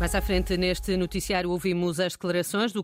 Mais à frente, neste noticiário, ouvimos as declarações do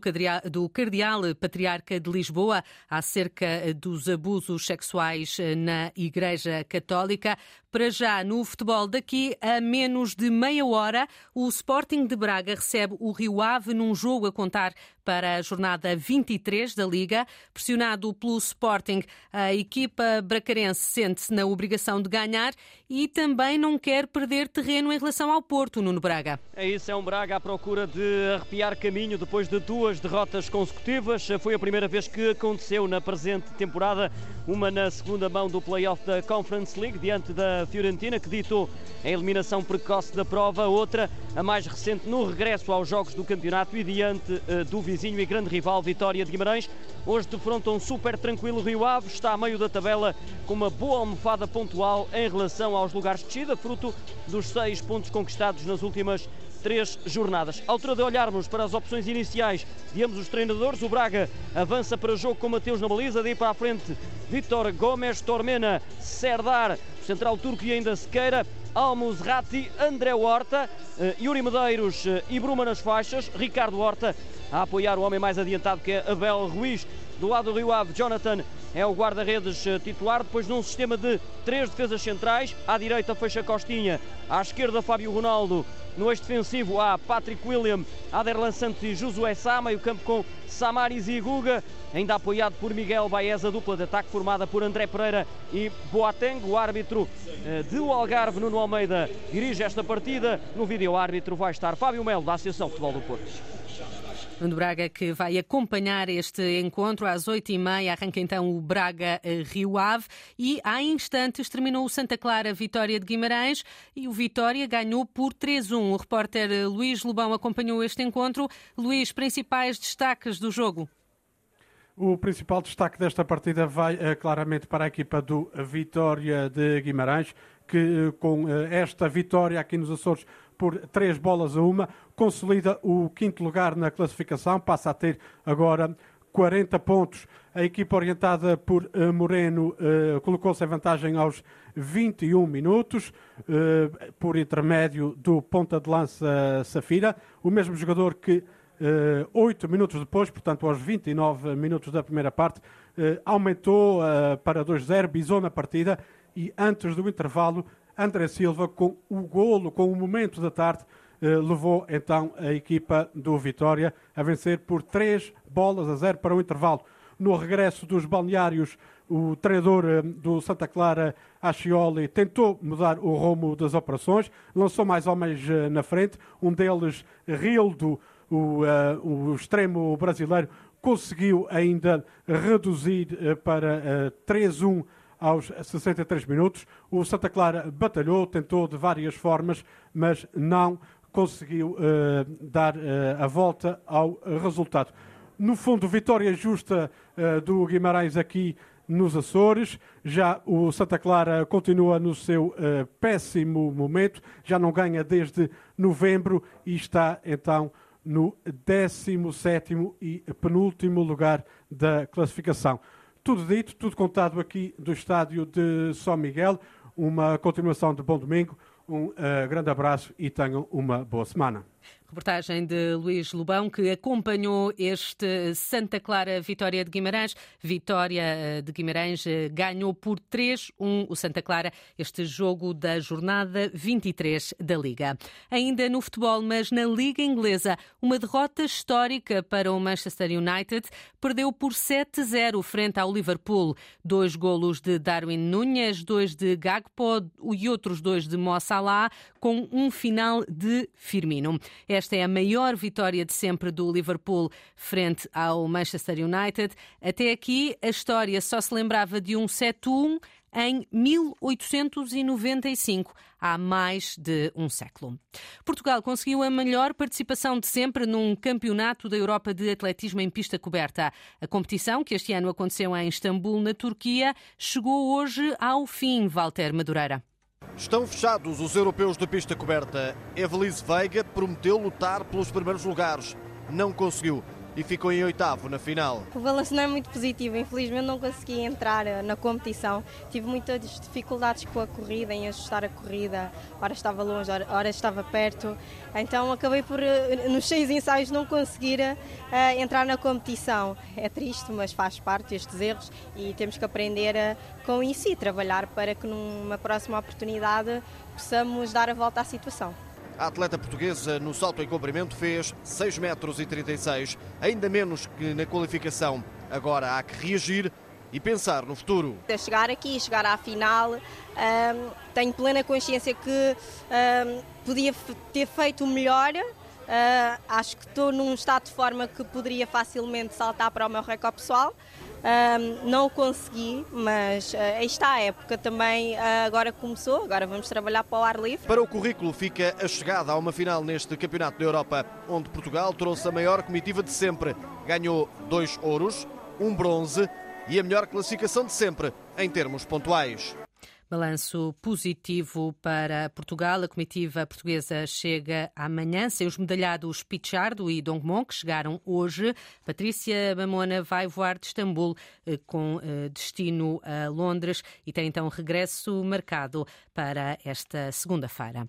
Cardeal Patriarca de Lisboa acerca dos abusos sexuais na Igreja Católica. Para já, no futebol, daqui a menos de meia hora, o Sporting de Braga recebe o Rio Ave num jogo a contar para a jornada 23 da Liga. Pressionado pelo Sporting, a equipa bracarense sente-se na obrigação de ganhar e também não quer perder terreno em relação ao Porto, Nuno Braga. É isso, é um Braga à procura de arrepiar caminho depois de duas derrotas consecutivas. Foi a primeira vez que aconteceu na presente temporada, uma na segunda mão do play-off da Conference League, diante da Fiorentina, que ditou a eliminação precoce da prova, outra, a mais recente, no regresso aos Jogos do Campeonato e diante uh, do vizinho e grande rival Vitória de Guimarães. Hoje defronta um super tranquilo Rio Ave, está a meio da tabela com uma boa almofada pontual em relação aos lugares de descida, fruto dos seis pontos conquistados nas últimas três jornadas. À altura de olharmos para as opções iniciais de ambos os treinadores, o Braga avança para o jogo com Mateus na baliza, daí para a frente Vítor Gomes, Tormena, Serdar, central turco e ainda Sequeira, Almus Ratti, André Horta, uh, Yuri Medeiros uh, e Bruma nas faixas, Ricardo Horta a apoiar o homem mais adiantado que é Abel Ruiz. Do lado do Rio Ave, Jonathan é o guarda-redes uh, titular, depois num sistema de três defesas centrais, à direita fecha Costinha, à esquerda Fábio Ronaldo, no eixo defensivo há Patrick William, Aderlan Santos e Josué Sá, meio campo com Samaris e Guga, ainda apoiado por Miguel Baez, a dupla de ataque formada por André Pereira e Boateng, o árbitro eh, do Algarve, Nuno Almeida, dirige esta partida. No vídeo árbitro vai estar Fábio Melo, da Associação de Futebol do Porto. Nuno Braga que vai acompanhar este encontro às oito e meia. Arranca então o Braga-Rio Ave e há instantes terminou o Santa Clara Vitória de Guimarães e o Vitória ganhou por 3-1. O repórter Luís Lobão acompanhou este encontro. Luís, principais destaques do jogo? O principal destaque desta partida vai uh, claramente para a equipa do Vitória de Guimarães, que com esta vitória aqui nos Açores por três bolas a uma, consolida o quinto lugar na classificação, passa a ter agora 40 pontos. A equipa orientada por uh, Moreno uh, colocou-se em vantagem aos 21 minutos, uh, por intermédio do ponta de lança Safira, o mesmo jogador que oito minutos depois, portanto aos 29 minutos da primeira parte, aumentou para 2-0, bisou na partida e antes do intervalo André Silva, com o golo, com o momento da tarde, eh, levou então a equipa do Vitória a vencer por três bolas a zero para o intervalo. No regresso dos balneários, o treinador eh, do Santa Clara, Ascioli, tentou mudar o rumo das operações, lançou mais homens eh, na frente, um deles, Rildo, o, uh, o extremo brasileiro, conseguiu ainda reduzir para uh, 3-1 aos 63 minutos. O Santa Clara batalhou, tentou de várias formas, mas não conseguiu uh, dar uh, a volta ao resultado. No fundo, vitória justa uh, do Guimarães aqui nos Açores. Já o Santa Clara continua no seu péssimo momento, já não ganha desde novembro e está então no 17 e penúltimo lugar da classificação. Tudo dito, tudo contado aqui do estádio de São Miguel. Uma continuação de bom domingo. Um uh, grande abraço e tenham uma boa semana. Reportagem de Luís Lobão, que acompanhou este Santa Clara Vitória de Guimarães. Vitória eh, de Guimarães eh, ganhou por 3-1 o Santa Clara, este jogo da jornada 23 da Liga. Ainda no futebol, mas na Liga Inglesa, uma derrota histórica para o Manchester United. Perdeu por 7-0 frente ao Liverpool. Dois golos de Darwin Núñez, dois de Gagpo e outros dois de Mo Salah, com um final de Firmino. Esta é a maior vitória de sempre do Liverpool frente ao Manchester United. Até aqui, a história só se lembrava de um 7-1 em 1895, há mais de um século. Portugal conseguiu a melhor participação de sempre num campeonato da Europa de atletismo em pista coberta. A competição, que este ano aconteceu em Istambul, na Turquia, chegou hoje ao fim, Walter Madureira. Estão fechados os europeus de pista coberta. Evelise Veiga prometeu lutar pelos primeiros lugares. Não conseguiu. E ficou em oitavo na final. O balanço não é muito positivo, infelizmente não consegui entrar eh, na competição. Tive muitas dificuldades com a corrida, em ajustar a corrida, ora estava longe, ora estava perto. Então acabei por, eh, nos seis ensaios, não conseguir uh, entrar na competição. É triste, mas faz parte destes erros e temos que aprender com isso e trabalhar para que numa próxima oportunidade possamos dar a volta à situação. A atleta portuguesa no salto em comprimento fez 6 metros e 36, ainda menos que na qualificação. Agora há que reagir e pensar no futuro. Chegar aqui, chegar à final, tenho plena consciência que podia ter feito o melhor. Uh, acho que estou num estado de forma que poderia facilmente saltar para o meu recorde pessoal. Um, não consegui, mas uh, aí está a época também uh, agora começou, agora vamos trabalhar para o ar livre. Para o currículo fica a chegada a uma final neste Campeonato da Europa, onde Portugal trouxe a maior comitiva de sempre. Ganhou dois ouros, um bronze e a melhor classificação de sempre em termos pontuais. Balanço positivo para Portugal. A comitiva portuguesa chega amanhã sem os medalhados Pichardo e Dongmon, que chegaram hoje. Patrícia Mamona vai voar de Istambul eh, com eh, destino a Londres e tem então regresso marcado para esta segunda-feira.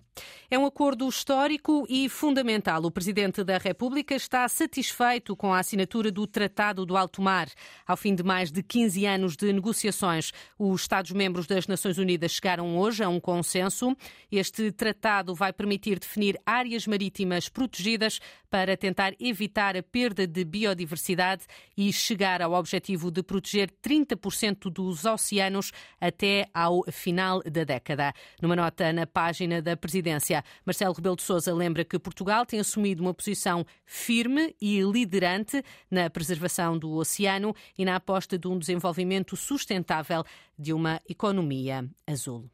É um acordo histórico e fundamental. O Presidente da República está satisfeito com a assinatura do Tratado do Alto Mar. Ao fim de mais de 15 anos de negociações, os Estados-membros das Nações Unidas chegaram hoje a um consenso. Este tratado vai permitir definir áreas marítimas protegidas para tentar evitar a perda de biodiversidade e chegar ao objetivo de proteger 30% dos oceanos até ao final da década. Numa nota na página da presidência, Marcelo Rebelo de Sousa lembra que Portugal tem assumido uma posição firme e liderante na preservação do oceano e na aposta de um desenvolvimento sustentável de uma economia azul.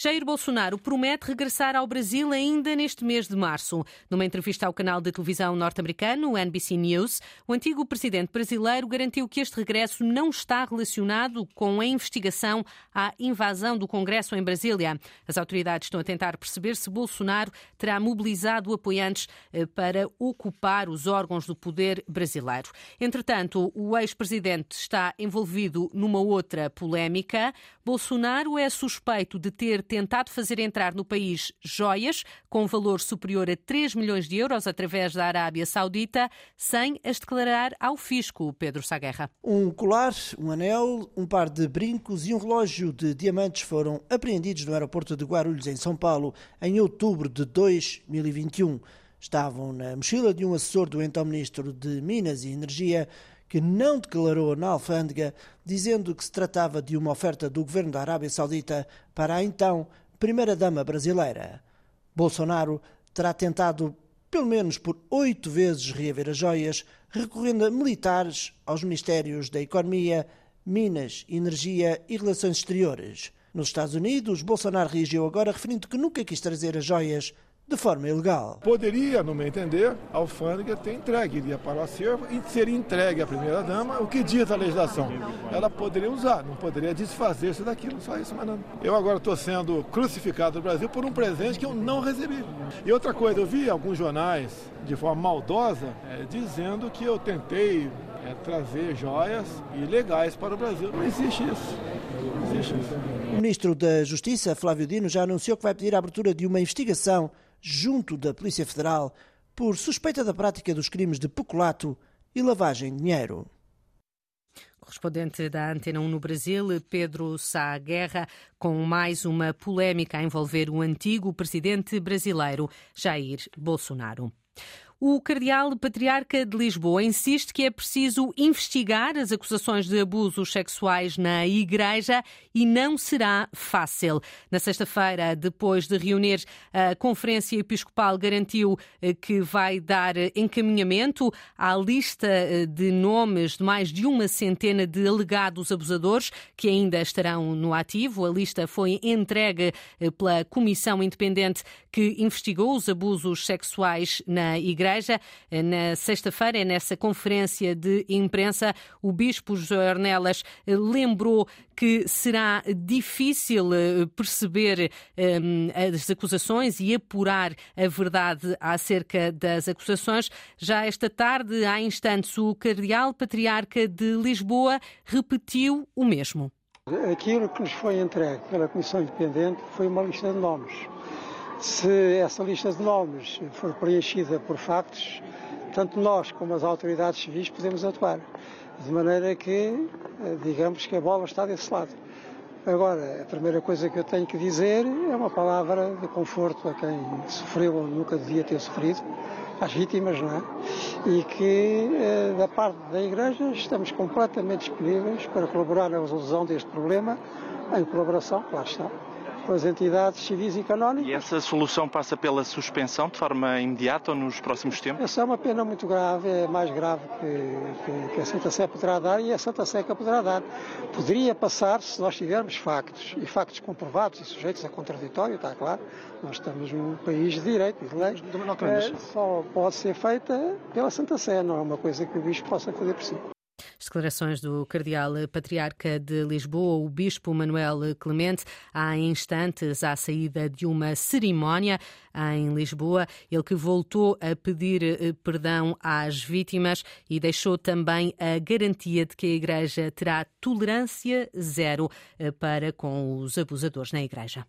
Jair Bolsonaro promete regressar ao Brasil ainda neste mês de março. Numa entrevista ao canal de televisão norte-americano, NBC News, o antigo presidente brasileiro garantiu que este regresso não está relacionado com a investigação à invasão do Congresso em Brasília. As autoridades estão a tentar perceber se Bolsonaro terá mobilizado apoiantes eh, para ocupar os órgãos do poder brasileiro. Entretanto, o ex-presidente está envolvido numa outra polémica. Bolsonaro é suspeito de ter tentado fazer entrar no país joias com valor superior a 3 milhões de euros através da Arábia Saudita, sem as declarar ao fisco, Pedro Saguerra. Um colar, um anel, um par de brincos e um relógio de diamantes foram apreendidos no aeroporto de Guarulhos, em São Paulo, em outubro de 2021. Estavam na mochila de um assessor do então ministro de Minas e Energia, que não declarou na alfândega, dizendo que se tratava de uma oferta do governo da Arábia Saudita para a então primeira-dama brasileira. Bolsonaro terá tentado pelo menos por oito vezes reaver as joias, recorrendo a militares, aos Ministérios da Economia, Minas, Energia e Relações Exteriores. Nos Estados Unidos, Bolsonaro reagiu agora referindo que nunca quis trazer as joias de forma ilegal. Poderia, no meu entender, a alfândega ter entregue, iria para o acervo e seria entregue à primeira-dama o que diz a legislação. Ela poderia usar, não poderia desfazer-se daquilo, só isso, mas não. Eu agora estou sendo crucificado no Brasil por um presente que eu não recebi. E outra coisa, eu vi alguns jornais, de forma maldosa, é, dizendo que eu tentei é, trazer joias ilegais para o Brasil. Não existe isso. Não existe isso. O ministro da Justiça, Flávio Dino, já anunciou que vai pedir a abertura de uma investigação junto da Polícia Federal por suspeita da prática dos crimes de peculato e lavagem de dinheiro. Correspondente da Antena 1 no Brasil, Pedro Sá Guerra, com mais uma polémica a envolver o antigo presidente brasileiro Jair Bolsonaro. O Cardeal Patriarca de Lisboa insiste que é preciso investigar as acusações de abusos sexuais na Igreja e não será fácil. Na sexta-feira, depois de reunir, a Conferência Episcopal garantiu eh, que vai dar encaminhamento à lista eh, de nomes de mais de uma centena de alegados abusadores que ainda estarão no ativo. A lista foi entregue eh, pela Comissão Independente que investigou os abusos sexuais na Igreja Igreja. Na sexta-feira, nessa conferência de imprensa, o Bispo José Ornelas lembrou que será difícil perceber as acusações e apurar a verdade acerca das acusações. Já esta tarde, há instantes, o Cardeal Patriarca de Lisboa repetiu o mesmo. Aquilo que nos foi entregue pela Comissão Independente foi uma lista de nomes. Se essa lista de nomes for preenchida por factos, tanto nós como as autoridades civis podemos atuar. De maneira que, eh, digamos que a bola está desse lado. Agora, a primeira coisa que eu tenho que dizer é uma palavra de conforto a quem sofreu ou nunca devia ter sofrido, às vítimas, não é? E que, eh, da parte da Igreja, estamos completamente disponíveis para colaborar na resolução deste problema, em colaboração, claro está, com as entidades civis e canónicas. E essa solução passa pela suspensão de forma imediata ou nos próximos tempos? Essa é uma pena muito grave, é mais grave que, que, que a Santa Sé poderá dar e a Santa Sé que a poderá dar. Poderia passar se nós tivermos factos, e factos comprovados e sujeitos a contraditório, está claro. Nós estamos num país de direito e de lei. É, só pode ser feita pela Santa Sé, não é uma coisa que o Bispo possa fazer por si. Declarações do Cardeal Patriarca de Lisboa, o Bispo Manuel Clemente, há instantes à saída de uma cerimónia em Lisboa. Ele que voltou a pedir eh, perdão às vítimas e deixou também a garantia de que a Igreja terá tolerância zero eh, para com os abusadores na Igreja.